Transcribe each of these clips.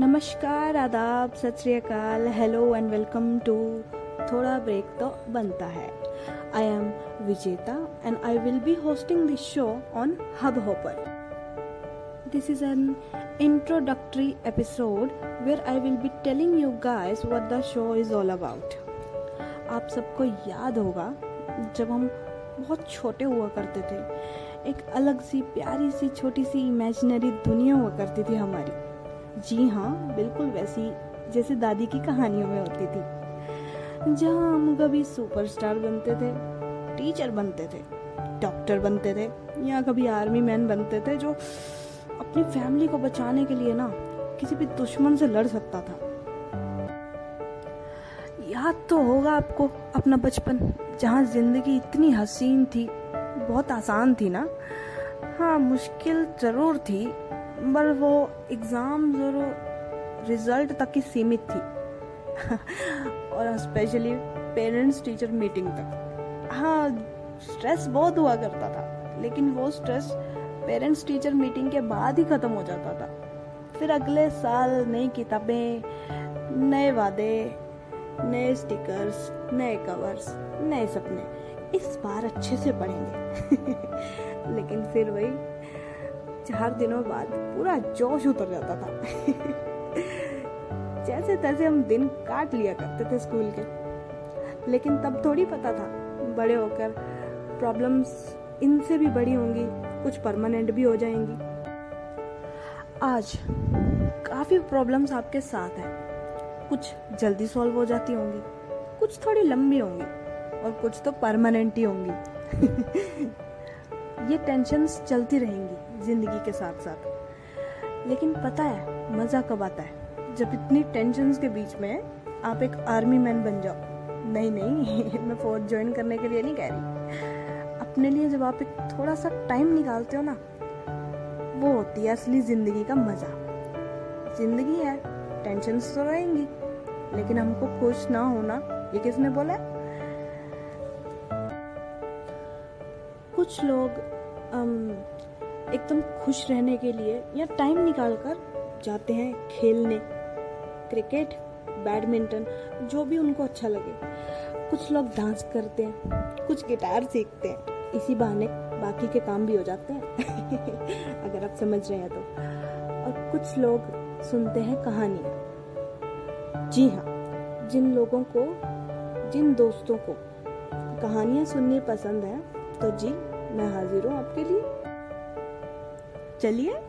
नमस्कार, आदाब, सत श्री अकाल, हेलो एंड वेलकम टू थोड़ा ब्रेक तो बनता है। I am Vijeta and I will be hosting this show on Hubhopper this is an introductory episode where I will be telling you guys what the show is all about. आप सबको याद होगा, जब हम बहुत छोटे हुआ करते थे, एक अलग सी, प्यारी सी, छोटी सी इमेजिनरी दुनिया हुआ करती थी हमारी। जी हाँ बिल्कुल वैसी जैसे दादी की कहानियों में होती थी। जहाँ हम कभी सुपरस्टार बनते थे टीचर बनते थे डॉक्टर बनते थे, या कभी आर्मी मैन बनते थे जो अपनी फैमिली को बचाने के लिए ना किसी भी दुश्मन से लड़ सकता था। याद तो होगा आपको अपना बचपन, जहाँ ज़िंदगी इतनी हसीन थी, बहुत आसान थी ना? हाँ मुश्किल ज़रूर थी पर वो एग्ज़ाम ज़रूर रिज़ल्ट तक ही सीमित थी। और स्पेशली पेरेंट्स टीचर मीटिंग तक। हाँ स्ट्रेस बहुत हुआ करता था, लेकिन वो स्ट्रेस पेरेंट्स टीचर मीटिंग के बाद ही ख़त्म हो जाता था। फिर अगले साल नई किताबें, नए वादे, नए स्टिकर्स नए कवर्स नए सपने, इस बार अच्छे से पढ़ेंगे। लेकिन फिर वही चार दिनों बाद पूरा जोश उतर जाता था। जैसे तैसे हम दिन काट लिया करते थे स्कूल के। लेकिन तब थोड़ी पता था, बड़े होकर प्रॉब्लम्स इनसे भी बड़ी होंगी, कुछ परमानेंट भी हो जाएँगी। आज काफ़ी प्रॉब्लम्स आपके साथ हैं। कुछ जल्दी सॉल्व हो जाती होंगी, कुछ थोड़ी लंबी होंगी, और कुछ तो परमानेंट ही होंगी। ये टेंशन्स चलती रहेंगी ज़िंदगी के साथ साथ लेकिन पता है, मज़ा कब आता है? जब इतनी टेंशन्स के बीच में आप एक आर्मी मैन बन जाओ। नहीं नहीं, मैं फोर्थ ज्वाइन करने के लिए नहीं कह रही। अपने लिए जब आप एक थोड़ा सा टाइम निकालते हो ना, वो होती है असली ज़िंदगी का मज़ा। ज़िंदगी है टेंशन तो रहेंगी, लेकिन हमको खुश ना होना, ये किसने बोला कुछ लोग एकदम खुश रहने के लिए या टाइम निकाल कर जाते हैं खेलने क्रिकेट बैडमिंटन जो भी उनको अच्छा लगे। कुछ लोग डांस करते हैं, कुछ गिटार सीखते हैं। इसी बहाने बाकी के काम भी हो जाते हैं। अगर आप समझ रहे हैं तो। और कुछ लोग सुनते हैं कहानियाँ जी हाँ जिन लोगों को, जिन दोस्तों को कहानियाँ सुननी पसंद है तो जी मैं हाजिर हूँ आपके लिए। चलिए,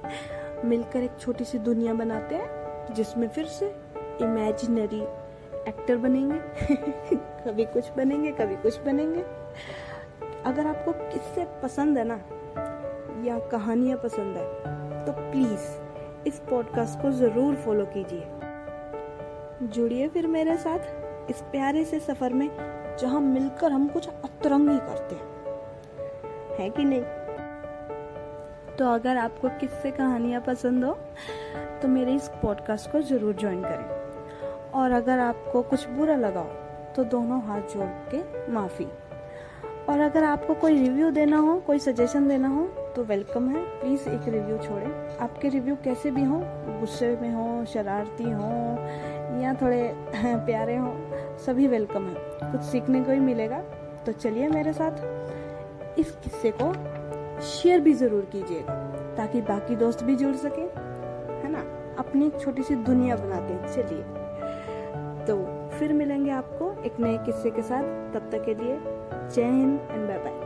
मिलकर एक छोटी सी दुनिया बनाते हैं, जिसमें फिर से इमेजिनरी एक्टर बनेंगे। कभी कुछ बनेंगे, कभी कुछ बनेंगे। अगर आपको किससे पसंद है ना, या कहानियाँ पसंद है तो प्लीज़ इस पॉडकास्ट को ज़रूर फॉलो कीजिए। जुड़िए फिर मेरे साथ इस प्यारे से सफ़र में, जहाँ मिलकर हम कुछ अतरंगी करते हैं। है कि नहीं? तो अगर आपको किससे कहानियाँ पसंद हो तो मेरे इस पॉडकास्ट को ज़रूर ज्वाइन करें। और अगर आपको कुछ बुरा लगा हो तो दोनों हाथ जोड़ के माफ़ी। और अगर आपको कोई रिव्यू देना हो, कोई सजेशन देना हो तो वेलकम है। प्लीज़ एक रिव्यू छोड़ें। आपके रिव्यू कैसे भी हो, गुस्से में हो, शरारती हो, या थोड़े प्यारे हो, सभी वेलकम है। कुछ सीखने को ही मिलेगा। तो चलिए मेरे साथ। इस किस्से को शेयर भी ज़रूर कीजिए, ताकि बाकी दोस्त भी जुड़ सके, है ना? अपनी एक छोटी सी दुनिया बनाते हैं चलिए। तो फिर मिलेंगे आपको एक नए किस्से के साथ, तब तक के लिए जय हिंद एंड बाय बाय